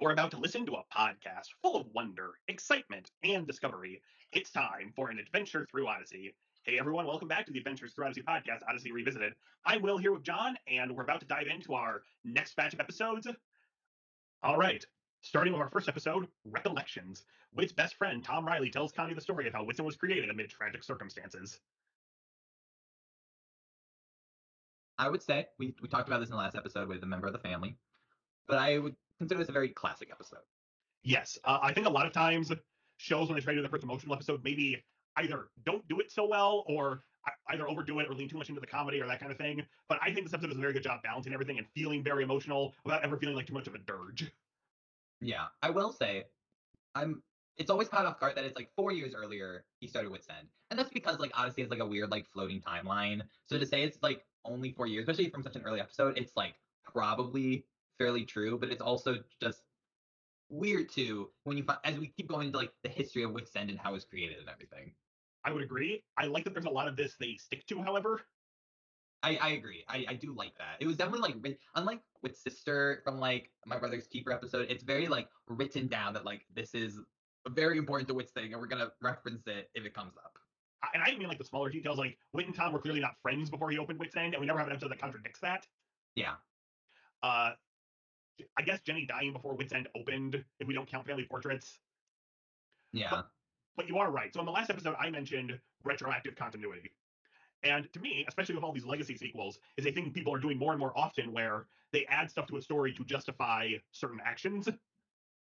You're about to listen to a podcast full of wonder, excitement, and discovery. It's time for an adventure through Odyssey. Hey everyone, welcome back to the Adventures Through Odyssey podcast, Odyssey Revisited. I'm Will here with John, and we're about to dive into our next batch of episodes. All right, starting with our first episode, Recollections. Whit's best friend, Tom Riley, tells Connie the story of how Whit's End was created amid tragic circumstances. I would say we, we talked about this in the last episode with a member of the family, but I would consider this a very classic episode. Yes, uh, I think a lot of times shows when they try to do their first emotional episode maybe either don't do it so well or either overdo it or lean too much into the comedy or that kind of thing. But I think this episode does a very good job balancing everything and feeling very emotional without ever feeling like too much of a dirge. Yeah, I will say, I'm. It's always caught off guard that it's like four years earlier he started Whit's End, and that's because like Odyssey has like a weird like floating timeline. So to say it's like only four years, especially from such an early episode, it's like probably fairly true, but it's also just weird too when you find as we keep going to like the history of Whit's End and how it was created and everything. I would agree. I like that there's a lot of this they stick to, however. I, I agree. I, I do like that. It was definitely like unlike with Sister from like My Brother's Keeper episode, it's very like written down that like this is very important to Whit's thing and we're gonna reference it if it comes up. And I mean like the smaller details, like Whit and Tom were clearly not friends before he opened Whit's End, and we never have an episode that contradicts that. Yeah. Uh I guess Jenny dying before Whit's End opened, if we don't count family portraits. Yeah. But, but you are right. So in the last episode, I mentioned retroactive continuity. And to me, especially with all these legacy sequels, is a thing people are doing more and more often where they add stuff to a story to justify certain actions.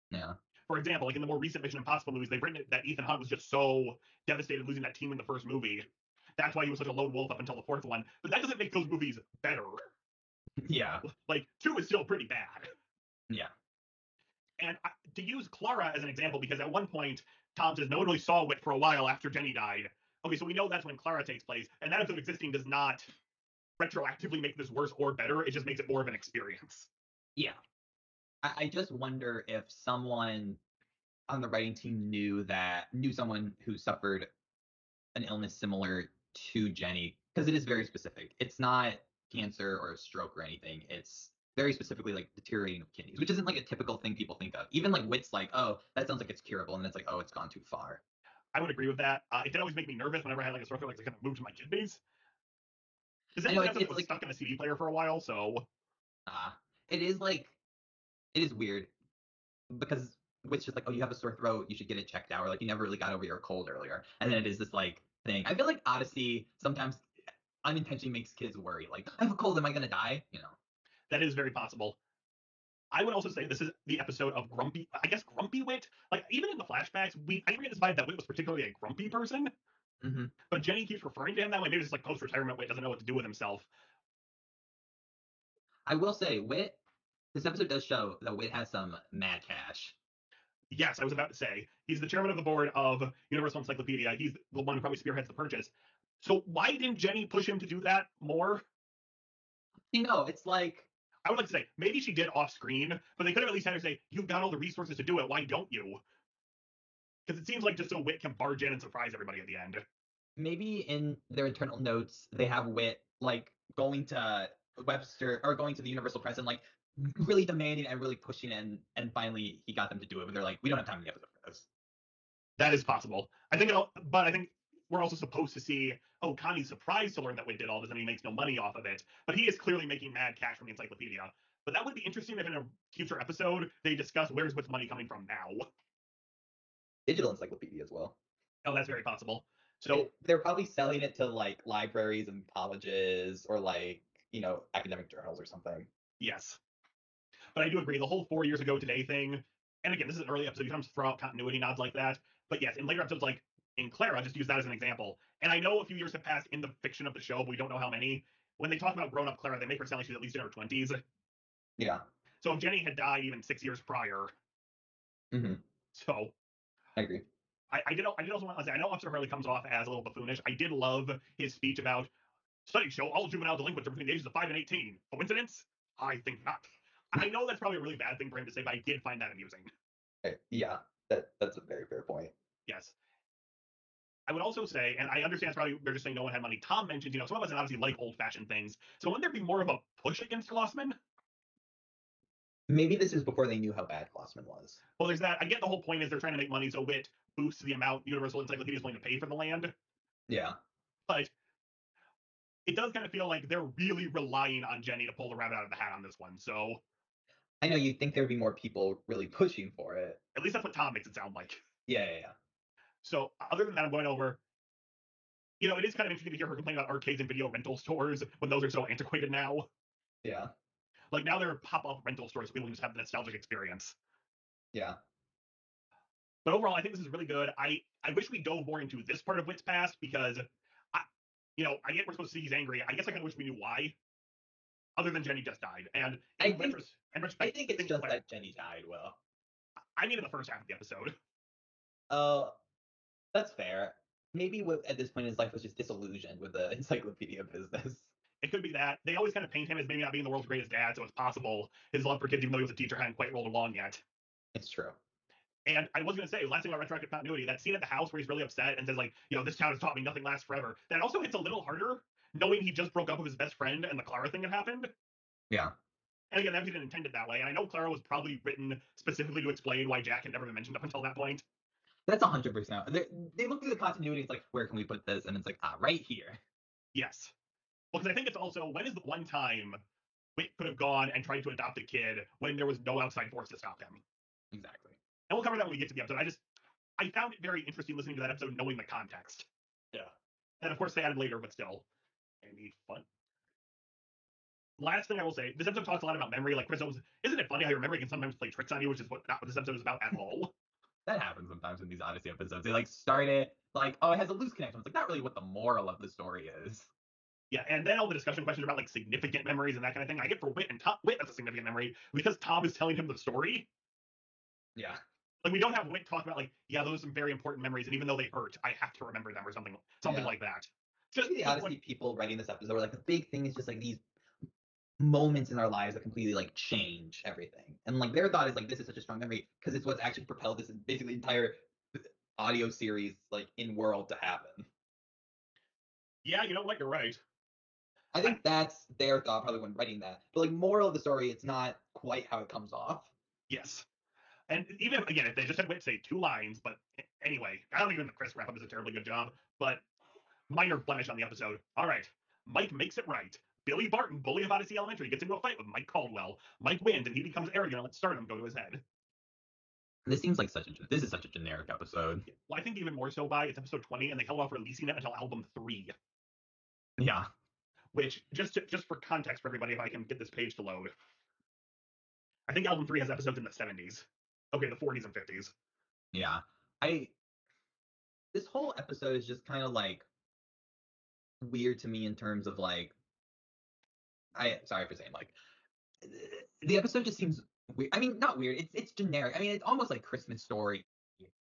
Yeah. For example, like in the more recent Mission Impossible movies, they've written that Ethan Hunt was just so devastated losing that team in the first movie. That's why he was such a lone wolf up until the fourth one. But that doesn't make those movies better. Yeah. Like two is still pretty bad. Yeah. And I, to use Clara as an example, because at one point Tom says no one really saw Whit for a while after Jenny died. Okay, so we know that's when Clara takes place, and that episode existing does not retroactively make this worse or better. It just makes it more of an experience. Yeah. I, I just wonder if someone on the writing team knew that knew someone who suffered an illness similar to Jenny, because it is very specific. It's not cancer or a stroke or anything. It's very specifically like deteriorating of kidneys, which isn't like a typical thing people think of. Even like Whit's like, oh, that sounds like it's curable, and then it's like, oh, it's gone too far. I would agree with that. Uh, it did always make me nervous whenever I had like a stroke, like it's kind of move to my kidneys. Because know, that it's- was like- stuck in a CD player for a while, so Uh, it is like, it is weird because Whit's just like, oh, you have a sore throat, you should get it checked out, or like you never really got over your cold earlier, and then it is this like thing. I feel like Odyssey sometimes unintentionally makes kids worry, like, I have a cold, am I gonna die? You know. that is very possible. I would also say this is the episode of Grumpy, I guess Grumpy Whit. Like even in the flashbacks, we I get this vibe that Whit was particularly a grumpy person, Mm-hmm. but Jenny keeps referring to him that way. Maybe it's like post retirement Whit doesn't know what to do with himself. I will say, Whit. This episode does show that Whit has some mad cash. Yes, I was about to say he's the chairman of the board of Universal Encyclopedia. He's the one who probably spearheads the purchase. So why didn't Jenny push him to do that more? You know, it's like I would like to say maybe she did off screen, but they could have at least had her say, "You've got all the resources to do it. Why don't you?" Because it seems like just so Whit can barge in and surprise everybody at the end. maybe in their internal notes they have Whit like going to Webster or going to the Universal Press and like really demanding and really pushing and and finally he got them to do it, but they're like, we don't have time in the episode for this. That is possible. I think, it'll, but I think we're also supposed to see. Oh, Connie's surprised to learn that Whit did all this, and he makes no money off of it. But he is clearly making mad cash from the encyclopedia. But that would be interesting if in a future episode they discuss where's Whit's money coming from now. Digital encyclopedia as well. Oh, that's very possible. So So they're probably selling it to like libraries and colleges or like you know academic journals or something. yes, but I do agree. The whole four years ago today thing, and again, this is an early episode. You sometimes throw out continuity nods like that. But yes, in later episodes, like in Clara, just use that as an example. And I know a few years have passed in the fiction of the show, but we don't know how many. When they talk about grown-up Clara, they make her sound like she's at least in her twenties. Yeah. So if Jenny had died even six years prior, Mhm. so I agree. I, I did. I did also want to say I know Officer Harley comes off as a little buffoonish. I did love his speech about studies show all juvenile delinquents are between the ages of five and eighteen. Coincidence? I think not. I know that's probably a really bad thing for him to say, but I did find that amusing. Eh, Yeah, that that's a very fair point. Yes. I would also say, and I understand it's probably they're just saying no one had money. Tom mentioned, you know, some of us obviously like old fashioned things. So wouldn't there be more of a push against Glossman? Maybe this is before they knew how bad Glossman was. Well, there's that. I get the whole point is they're trying to make money, so Whit boosts the amount Universal Encyclopedia is willing to pay for the land. Yeah. But it does kind of feel like they're really relying on Jenny to pull the rabbit out of the hat on this one. So I know you'd think there'd be more people really pushing for it. at least that's what Tom makes it sound like. Yeah, yeah, yeah. So other than that, I'm going over. You know, it is kind of interesting to hear her complain about arcades and video rental stores when those are so antiquated now. Yeah. Like now there are pop-up rental stores, so people just have the nostalgic experience. Yeah. But overall, I think this is really good. I I wish we dove more into this part of Whit's past because, I, you know, I get we're supposed to see he's angry. I guess I kind of wish we knew why, other than Jenny just died. And I think- retros- in I think it's just that Jenny died, Well, I mean, in the first half of the episode. Uh, that's fair. Maybe at this point in his life was just disillusioned with the encyclopedia business. It could be that they always kind of paint him as maybe not being the world's greatest dad, so it's possible his love for kids, even though he was a teacher, hadn't quite rolled along yet. It's true. And I was going to say, last thing about retroactive continuity, that scene at the house where he's really upset and says, like, you know, this town has taught me nothing lasts forever. That also hits a little harder, knowing he just broke up with his best friend and the Clara thing had happened. Yeah. And again, that didn't intended that way. And I know Clara was probably written specifically to explain why Jack had never been mentioned up until that point. That's a hundred percent. They they look through the continuity. It's like, where can we put this? And it's like, ah, right here. Yes. Well, because I think it's also when is the one time Whit could have gone and tried to adopt a kid when there was no outside force to stop him? Exactly. And we'll cover that when we get to the episode. I just I found it very interesting listening to that episode, knowing the context. Yeah. And of course they added later, but still, any fun. Last thing I will say, this episode talks a lot about memory. Like Chris Owens, isn't it funny how your memory can sometimes play tricks on you, which is what not what this episode is about at all. That happens sometimes in these Odyssey episodes. They like start it like, oh, it has a loose connection. It's like not really what the moral of the story is. Yeah, and then all the discussion questions about like significant memories and that kind of thing. I get for Whit and Tom. Whit that's a significant memory because Tom is telling him the story. Yeah. Like we don't have Whit talk about like, yeah, those are some very important memories, and even though they hurt, I have to remember them or something, something Yeah. like that. Just Maybe the Odyssey what- people writing this episode were like the big thing is just like these moments in our lives that completely like change everything. And like their thought is like this is such a strong memory because it's what's actually propelled this basically entire uh, audio series like in world to happen. yeah, you know what? You're right. I think that's their thought probably when writing that. But like moral of the story, it's not quite how it comes off. Yes. And even if, again, if they just had Whit say two lines, but anyway, I don't even Chris wrap up does a terribly good job, but minor blemish on the episode. All right. Mike makes it right. Billy Barton, bully of Odyssey Elementary, gets into a fight with Mike Caldwell. Mike wins and he becomes arrogant and lets Stardom go to his head. This seems like such a this is such a generic episode. Well, I think even more so by it's episode 20 and they held off releasing it until album three, Yeah. which just to, just for context for everybody, if I can get this page to load. I think album three has episodes in the 70s. Okay, the 40s and 50s. Yeah. I this whole episode is just kind of like weird to me in terms of like I sorry for saying like the episode just seems weird. I mean, not weird. It's it's generic. I mean, it's almost like Christmas story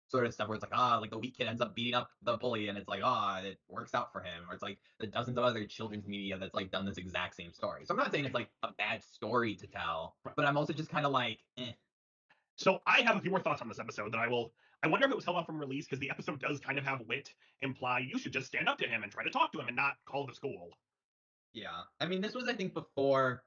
sort of stuff where it's like ah, like the weak kid ends up beating up the bully, and it's like ah, it works out for him. Or it's like the dozens of other children's media that's like done this exact same story. So I'm not saying it's like a bad story to tell, but I'm also just kind of like, eh. So I have a few more thoughts on this episode that I will. I wonder if it was held off from release because the episode does kind of have Whit imply you should just stand up to him and try to talk to him and not call the school. Yeah. I mean, this was, I think, before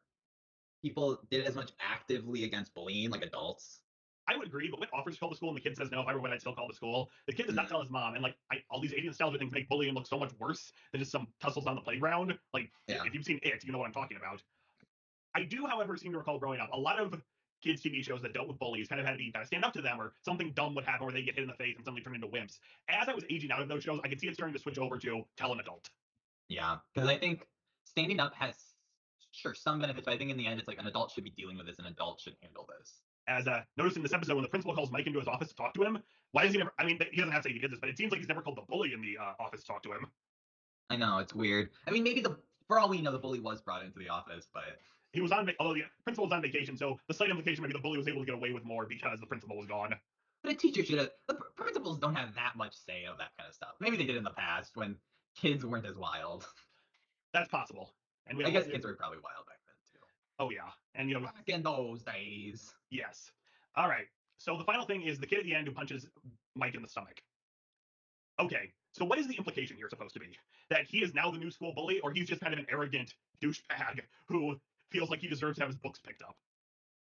people did as much actively against bullying, like adults. I would agree, but Whit offers to call the school and the kid says no. If I were Whit, I'd still call the school. The kid does not mm-hmm. tell his mom, and like I, all these 80s nostalgia things make bullying look so much worse than just some tussles on the playground. Like Yeah. if you've seen it, you know what I'm talking about. I do, however, seem to recall growing up a lot of kids TV shows that dealt with bullies kind of had to be kind of stand up to them or something dumb would happen where they get hit in the face and suddenly turn into wimps. As I was aging out of those shows, I could see it starting to switch over to tell an adult. Yeah. Because I think standing up has, sure, some benefits, but I think in the end, it's like an adult should be dealing with this, an adult should handle this. as uh, noticed in this episode when the principal calls Mike into his office to talk to him. Why does he never? I mean, he doesn't have to say he did this, but it seems like he's never called the bully in the uh, office to talk to him. I know, it's weird. I mean, maybe the, for all we know, the bully was brought into the office, but He was on, although the principal was on vacation, so the slight implication maybe the bully was able to get away with more because the principal was gone. But a teacher should have. The principals don't have that much say of that kind of stuff. Maybe they did in the past when kids weren't as wild. That's possible. And we I guess kids were probably wild back then too. Oh yeah, and you know, Back in those days. yes. All right. So the final thing is the kid at the end who punches Mike in the stomach. Okay, so what is the implication here supposed to be? That he is now the new school bully, or he's just kind of an arrogant douchebag who feels like he deserves to have his books picked up?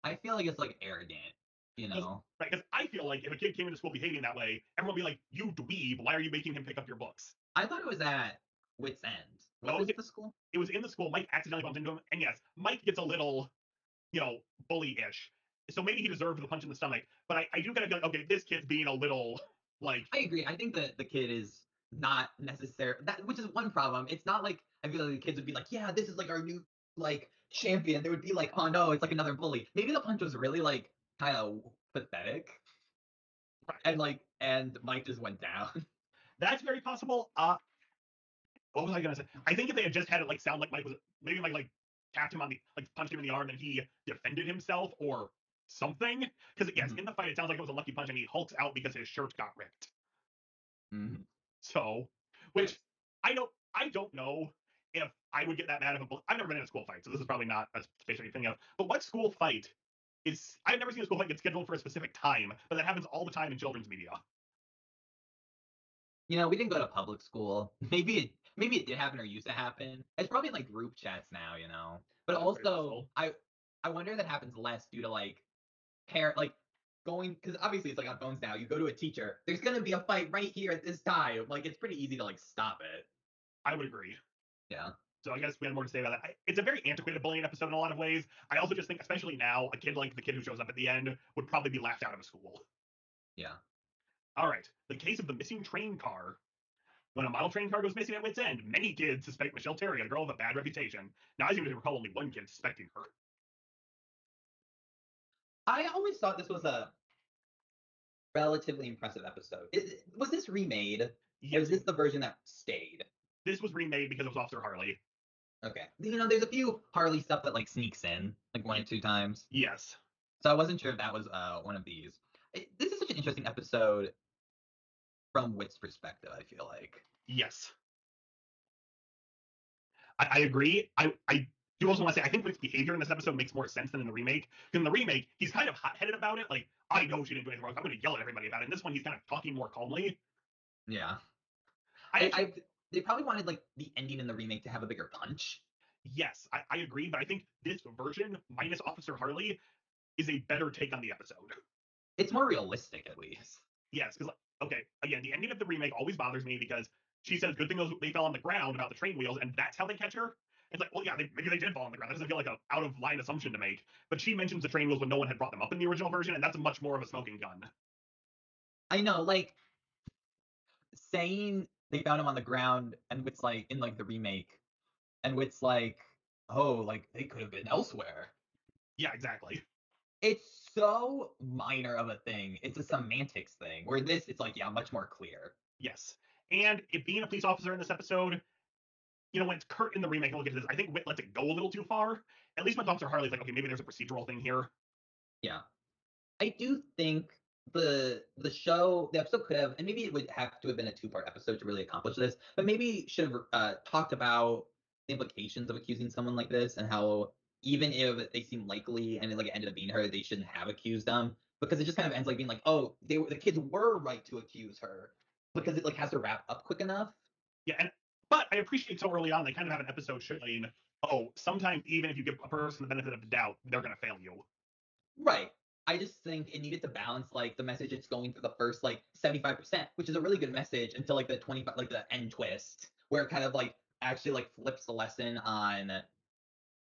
I feel like it's like arrogant, you know. Right? Because I feel like if a kid came into school behaving that way, everyone would be like, "You dweeb! Why are you making him pick up your books?" I thought it was at Whit's End. Was it- the school? It was in the school. Mike accidentally bumped into him, and yes, Mike gets a little, you know, bully-ish. So maybe he deserved the punch in the stomach. But I, I do kind of feel like, okay, this kid's being a little like I agree. I think that the kid is not necessary. That which is one problem. It's not like I feel like the kids would be like, yeah, this is like our new like champion. They would be like, oh no, it's like another bully. Maybe the punch was really like kind of pathetic, Right. and like and Mike just went down. That's very possible. Uh, what was I gonna say? I think if they had just had it like sound like Mike was maybe Mike like tapped him on the like punched him in the arm and he defended himself or something. Because yes, Mhm. in the fight it sounds like it was a lucky punch and he hulks out because his shirt got ripped. Mhm. So, which I don't I don't know if I would get that mad if a I've never been in a school fight, so this is probably not a specific thing of. But what school fight is? I've never seen a school fight get scheduled for a specific time, but that happens all the time in children's media. You know, we didn't go to public school. Maybe it maybe it did happen or used to happen. It's probably in like group chats now, you know. But also. I I wonder if that happens less due to like parent like going because obviously it's like on phones now. You go to a teacher, there's gonna be a fight right here at this time. Like it's pretty easy to like stop it. I would agree. Yeah. So I guess we have more to say about that. I, it's a very antiquated bullying episode in a lot of ways. I also just think, especially now, a kid like the kid who shows up at the end would probably be laughed out of a school. Yeah. All right. The case of the missing train car. When a model train car goes missing at Whit's End, many kids suspect Michelle Terry, a girl with a bad reputation. Now, I seem to recall only one kid suspecting her. I always thought this was a relatively impressive episode. Is, was this remade? Or Yes, is this the version that stayed? this was remade because it was Officer Harley. Okay. You know, there's a few Harley stuff that like sneaks in, like one or two times. Yes. So I wasn't sure if that was uh one of these. It- this is such an interesting episode from Whit's perspective. I feel like. Yes. I, I agree. I, I do also want to say I think Whit's behavior in this episode makes more sense than in the remake. Because in the remake, he's kind of hot-headed about it. Like, I know she didn't do anything wrong. I'm going to yell at everybody about it. In this one, he's kind of talking more calmly. Yeah. I, I, actually- I they probably wanted like the ending in the remake to have a bigger punch. yes, I, I agree. But I think this version, minus Officer Harley, is a better take on the episode. It's more realistic at least. Yes, because okay, again, the ending of the remake always bothers me because she says good thing those they fell on the ground about the train wheels, and that's how they catch her. It's like, well, yeah, they, maybe they did fall on the ground. That doesn't feel like a out of line assumption to make. But she mentions the train wheels when no one had brought them up in the original version, and that's much more of a smoking gun. I know, like saying they found him on the ground, and Whit's like in like the remake, and Whit's like, oh, like they could have been elsewhere. Yeah, exactly. It's so minor of a thing. It's a semantics thing. Where this, it's like, yeah, much more clear. Yes, and it being a police officer in this episode, you know, when it's Kurt in the remake, look at this. I think Whit lets it go a little too far. At least when Officer Harley's like, okay, maybe there's a procedural thing here. Yeah. I do think the the show the episode could have and maybe it would have to have been a two part episode to really accomplish this but maybe should have uh, talked about the implications of accusing someone like this and how even if they seem likely and it like ended up being her they shouldn't have accused them because it just kind of ends like being like oh they were the kids were right to accuse her because it like has to wrap up quick enough Yeah, and but I appreciate so early on they kind of have an episode showing, oh, sometimes even if you give a person the benefit of the doubt, they're gonna fail you. Right. I just think it needed to balance like the message it's going for the first like 75%, which is a really good message until like the 25 like the end twist where it kind of like actually like flips the lesson on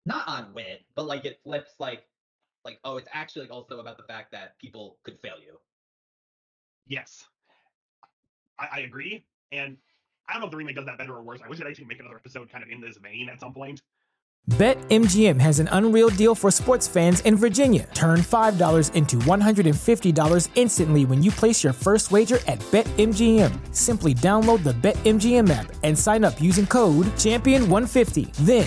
not on Whit, but like it flips like like oh it's actually like also about the fact that people could fail you. Yes, I, I agree, and I don't know if the remake does that better or worse. I wish it actually make another episode kind of in this vein at some point. BetMGM has an unreal deal for sports fans in Virginia. Turn $5 into $150 instantly when you place your first wager at BetMGM. Simply download the BetMGM app and sign up using code Champion150. Then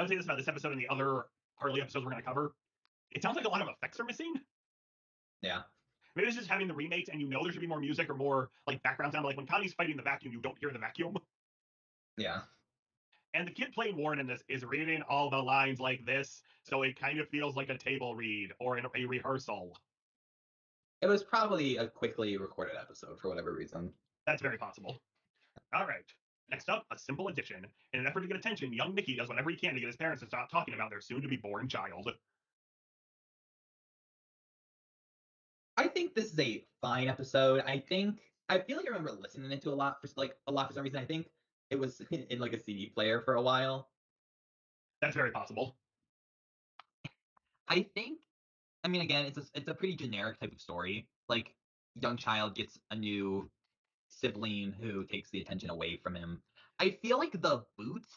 I would say this about this episode and the other Harley episodes we're going to cover. It sounds like a lot of effects are missing. Yeah. Maybe it's just having the remakes and you know there should be more music or more like background sound. Like when Connie's fighting the vacuum, you don't hear the vacuum. Yeah. And the kid playing Warren in this is reading all the lines like this, so it kind of feels like a table read or a rehearsal. It was probably a quickly recorded episode for whatever reason. That's very possible. All right. Next up, a simple addition. In an effort to get attention, young Mickey does whatever he can to get his parents to stop talking about their soon to be born child. I think this is a fine episode. I think I feel like I remember listening to a lot for like a lot for some reason. I think it was in, in like a CD player for a while. That's very possible. I think I mean again, it's a it's a pretty generic type of story. Like young child gets a new sibling who takes the attention away from him. I feel like the boots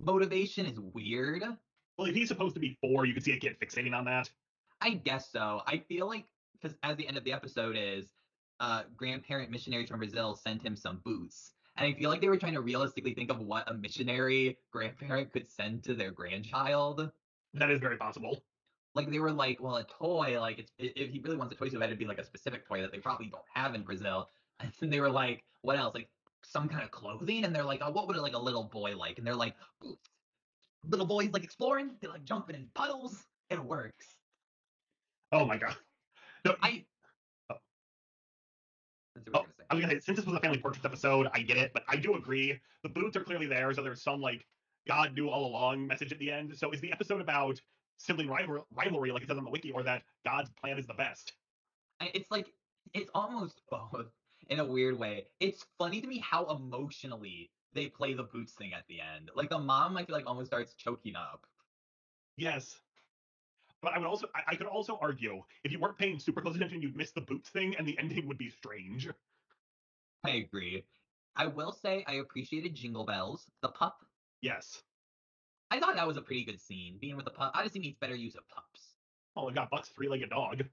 motivation is weird. Well, if he's supposed to be four, you could see a kid fixating on that. I guess so. I feel like because as the end of the episode is, uh, grandparent missionaries from Brazil sent him some boots. And I feel like they were trying to realistically think of what a missionary grandparent could send to their grandchild. That is very possible. Like they were like, well, a toy, like it's if he really wants a toy, so that would be like a specific toy that they probably don't have in Brazil. And they were like, what else? Like some kind of clothing. And they're like, oh, what would like a little boy like? And they're like, little boys like exploring. They like jumping in puddles. It works. Oh my god. No, I. Oh. Oh, I was gonna say, since this was a family portraits episode, I get it, but I do agree. The boots are clearly there, so there's some like God knew all along message at the end. So is the episode about sibling rival- rivalry, like it says on the wiki, or that God's plan is the best? It's like it's almost both in a weird way. It's funny to me how emotionally they play the boots thing at the end. Like the mom, I feel like almost starts choking up. Yes. But I would also, I, I could also argue if you weren't paying super close attention, you'd miss the boots thing, and the ending would be strange. I agree. I will say I appreciated Jingle Bells, the pup. Yes. I thought that was a pretty good scene. Being with the pup, obviously needs better use of pups. Oh, we got Buck's three-legged dog.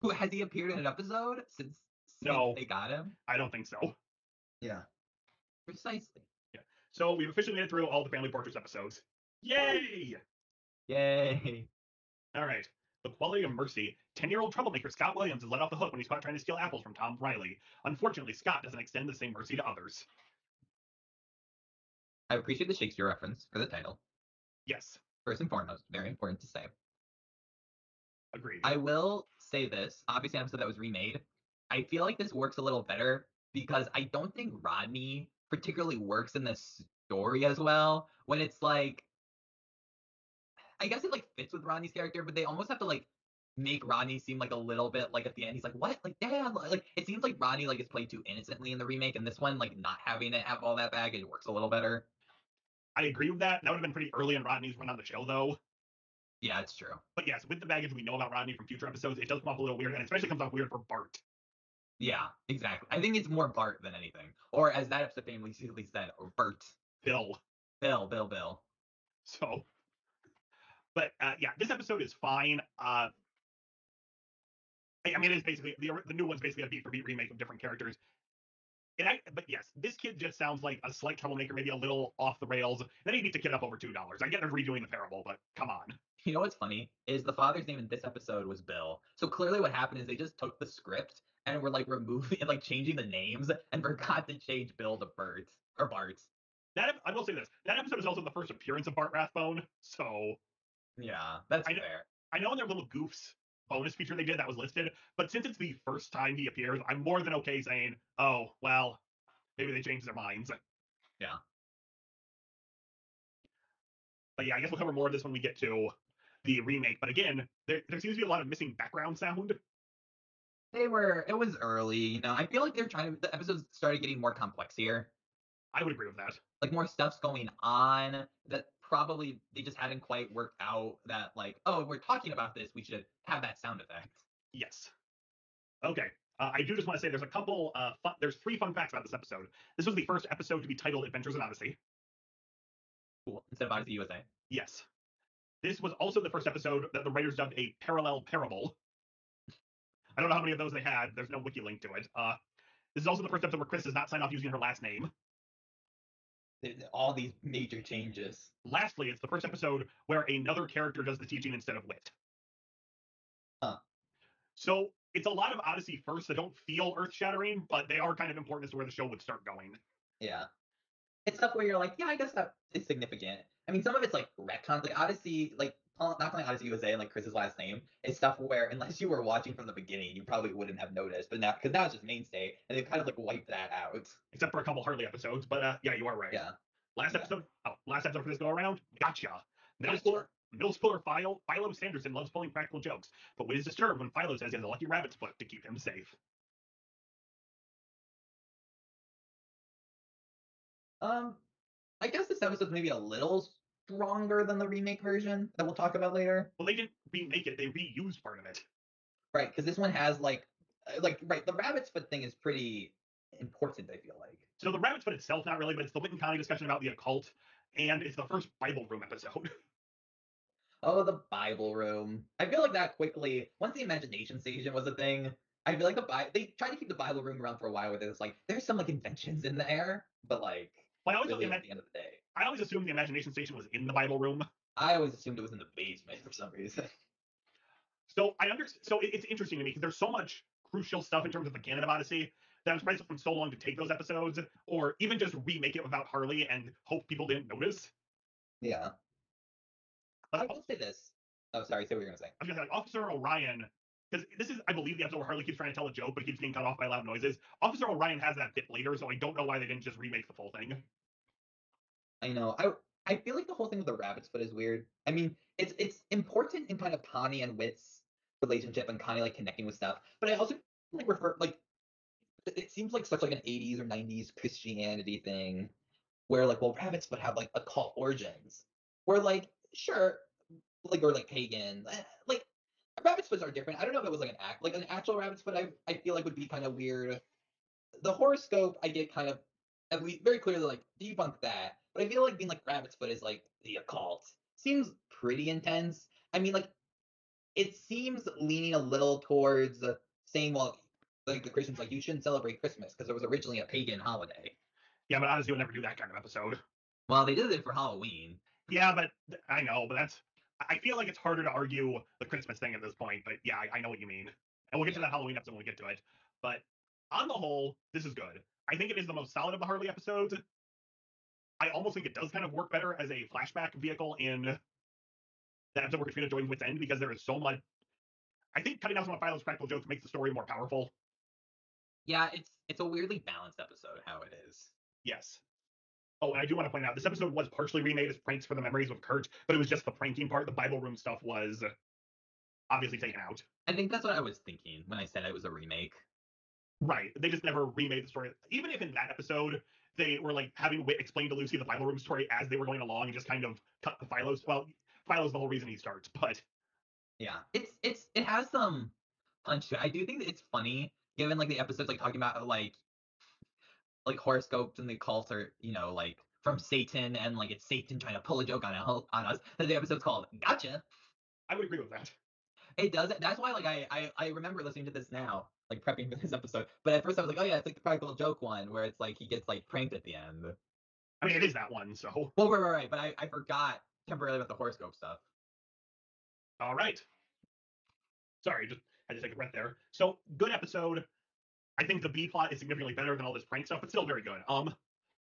Who has he appeared in an episode since No. they got him? I don't think so. Yeah. Precisely. Yeah. So we've officially made it through all the family portraits episodes. Yay! Yay. All right. The quality of mercy. 10 year old troublemaker Scott Williams is let off the hook when he's caught trying to steal apples from Tom Riley. Unfortunately, Scott doesn't extend the same mercy to others. I appreciate the Shakespeare reference for the title. Yes, First and foremost, very important to say. agreed. I will say this. Obviously, an episode that was remade. I feel like this works a little better because I don't think Rodney particularly works in this story as well. When it's like, I guess it like fits with Rodney's character, but they almost have to like make Rodney seem like a little bit like at the end he's like, what? Like, dad, like it seems like Rodney like is played too innocently in the remake, and this one like not having it have all that baggage works a little better. I agree with that. That would have been pretty early in Rodney's run on the show, though. Yeah, it's true. But yes, with the baggage we know about Rodney from future episodes, it does come off a little weird, and especially comes off weird for Bart. Yeah, exactly. I think it's more Bart than anything, or as that episode famously said, or Bert, Bill. Bill, Bill, Bill. So, but uh, yeah, this episode is fine. Uh, I, I mean, it's basically the the new one's basically a beat for beat remake of different characters. And I, but yes, this kid just sounds like a slight troublemaker, maybe a little off the rails. Then he beat the kid up over two dollars. I get they're redoing the parable, but come on. You know what's funny is the father's name in this episode was Bill. So clearly, what happened is they just took the script and were like removing and like changing the names and forgot to change Bill to Bert or Bart. That I will say this. That episode is also the first appearance of Bart Rathbone. So Yeah, that's I know- fair. I know in their little goofs bonus feature they did that was listed, but since it's the first time he appears, I'm more than okay saying, oh well, maybe they changed their minds. Yeah. But yeah, I guess we'll cover more of this when we get to the remake. But again, there, there seems to be a lot of missing background sound. They were. It was early. You know, I feel like they're trying to. The episodes started getting more complex here. I would agree with that. Like more stuff's going on that probably they just hadn't quite worked out. That like, oh, we're talking about this. We should have that sound effect. Yes. Okay. Uh, I do just want to say there's a couple. Uh, fun, there's three fun facts about this episode. This was the first episode to be titled Adventures in Odyssey. Cool. Instead of Odyssey USA. Yes. This was also the first episode that the writers dubbed a parallel parable. I don't know how many of those they had. There's no wiki link to it. Uh, this is also the first episode where Chris does not sign off using her last name. All these major changes. Lastly, it's the first episode where another character does the teaching instead of Whit. Huh. So it's a lot of Odyssey first that don't feel earth shattering, but they are kind of important as to where the show would start going. Yeah. It's stuff where you're like, yeah, I guess that is significant. I mean, some of it's like retcons, like Odyssey, like call- not calling Odyssey USA and like Chris's last name is stuff where unless you were watching from the beginning, you probably wouldn't have noticed. But now, because now it's just mainstay, and they've kind of like wiped that out. except for a couple Harley episodes. But uh, yeah, you are right. Yeah. Last Yeah. episode, oh, last episode for this go around, gotcha. Middle Gotcha. schooler, middle schooler Philo, Philo Sanderson loves pulling practical jokes, but is disturbed when Philo says he has a lucky rabbit's foot to keep him safe. Um, I guess this episode's maybe a little stronger than the remake version that we'll talk about later. Well, they didn't remake it; they reused part of it. Right, because this one has like, uh, like right, the rabbit's foot thing is pretty important. I feel like. So the rabbit's foot itself, not really, but it's the Whit County discussion about the occult, and it's the first Bible room episode. Oh, the Bible room. I feel like that quickly, once the imagination station was a thing, I feel like the Bible, they tried to keep the Bible room around for a while with it. It's like, there's some like inventions in there, but like, Well, I always, really at the end of the day. I always assumed the imagination station was in the Bible room. I always assumed it was in the basement for some reason. So I understand. So it- it's interesting to me because there's so much crucial stuff in terms of the canon of Odyssey that I'm surprised it took them so long to take those episodes, or even just remake it without Harley and hope people didn't notice. yeah. I Like, will say this. Oh, sorry, say what you're gonna say. I was gonna say, like, Officer Orion, because this is, I believe, the episode where Harley keeps trying to tell a joke, but keeps getting cut off by loud noises. Officer Orion has that bit later, so I don't know why they didn't just remake the full thing. I know. I I feel like the whole thing with the rabbit's foot is weird. I mean, it's it's important in kind of Connie and Whit's relationship and Connie like connecting with stuff. But I also like refer like it- seems like such like an 80s or 90s Christianity thing where like well rabbits would have like occult origins. Where like sure like or like pagan eh, like rabbit's foots are different. I don't know if it was like an act like an actual rabbit's foot I I feel like would be kind of weird. The horoscope I get kind of at least very clearly like debunk that. But I feel like being like rabbit's foot is like the occult seems pretty intense. I mean, like it seems leaning a little towards saying, well, like the Christians like you shouldn't celebrate Christmas because it was originally a pagan holiday. Yeah, but Odyssey would never do that kind of episode. Well, they did it for Halloween. Yeah, but I know, but that's. I feel like it's harder to argue the Christmas thing at this point, but yeah, I, I know what you mean. And we'll get to that Halloween episode when we get to it. But on the whole, this is good. I think it is the most solid of the Harley episodes. I almost think it does kind of work better as a flashback vehicle in that episode where Katrina joins Whit's End because there is so much. I think cutting out some of Philo's practical jokes makes the story more powerful. Yeah, it's it's a weirdly balanced episode how it is. Yes. Oh, and I do want to point out this episode was partially remade as pranks for the memories of Kurt, but it was just the pranking part. The Bible room stuff was obviously taken out. I think that's what I was thinking when I said it was a remake. Right. They just never remade the story. Even if in that episode they were like having Whit explain to Lucy the Bible room story as they were going along and just kind of cut the Philo's. Well, Philo's the whole reason he starts, but Yeah, it's it's it has some punch to it. I do think that it's funny given like the episodes like talking about like like horoscopes and the cults are you know like from Satan and like it's Satan trying to pull a joke on on us. That the episode's called "Gotcha." I would agree with that. It does. That's why like I, I I remember listening to this now like prepping for this episode. But at first I was like, oh yeah, it's like the practical joke one where it's like he gets like pranked at the end. I mean, it is that one, so. Well, right, right, right. But I, I forgot temporarily about the horoscope stuff. All right. Sorry, just had to take a breath there. So, good episode. I think the B plot is significantly better than all this prank stuff, but still very good. Um,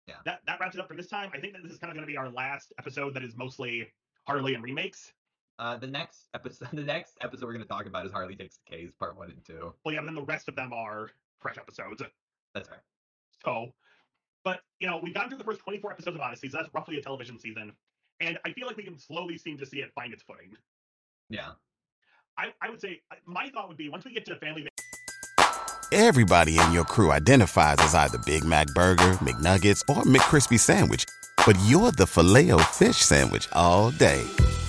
Yeah. That that wraps it up for this time. I think that this is kind of going to be our last episode that is mostly Harley and remakes. Uh, the next episode, the next episode we're going to talk about is Harley Takes the Case, part one and two. Well, yeah, and then the rest of them are fresh episodes. That's right. So, but you know, we've gotten through the first 24 episodes of Odyssey, so that's roughly a television season, and I feel like we can slowly seem to see it find its footing. Yeah. I, I would say my thought would be once we get to the Family Everybody in your crew identifies as either Big Mac Burger, McNuggets, or McCrispy Sandwich. But you're the filet fish Sandwich all day.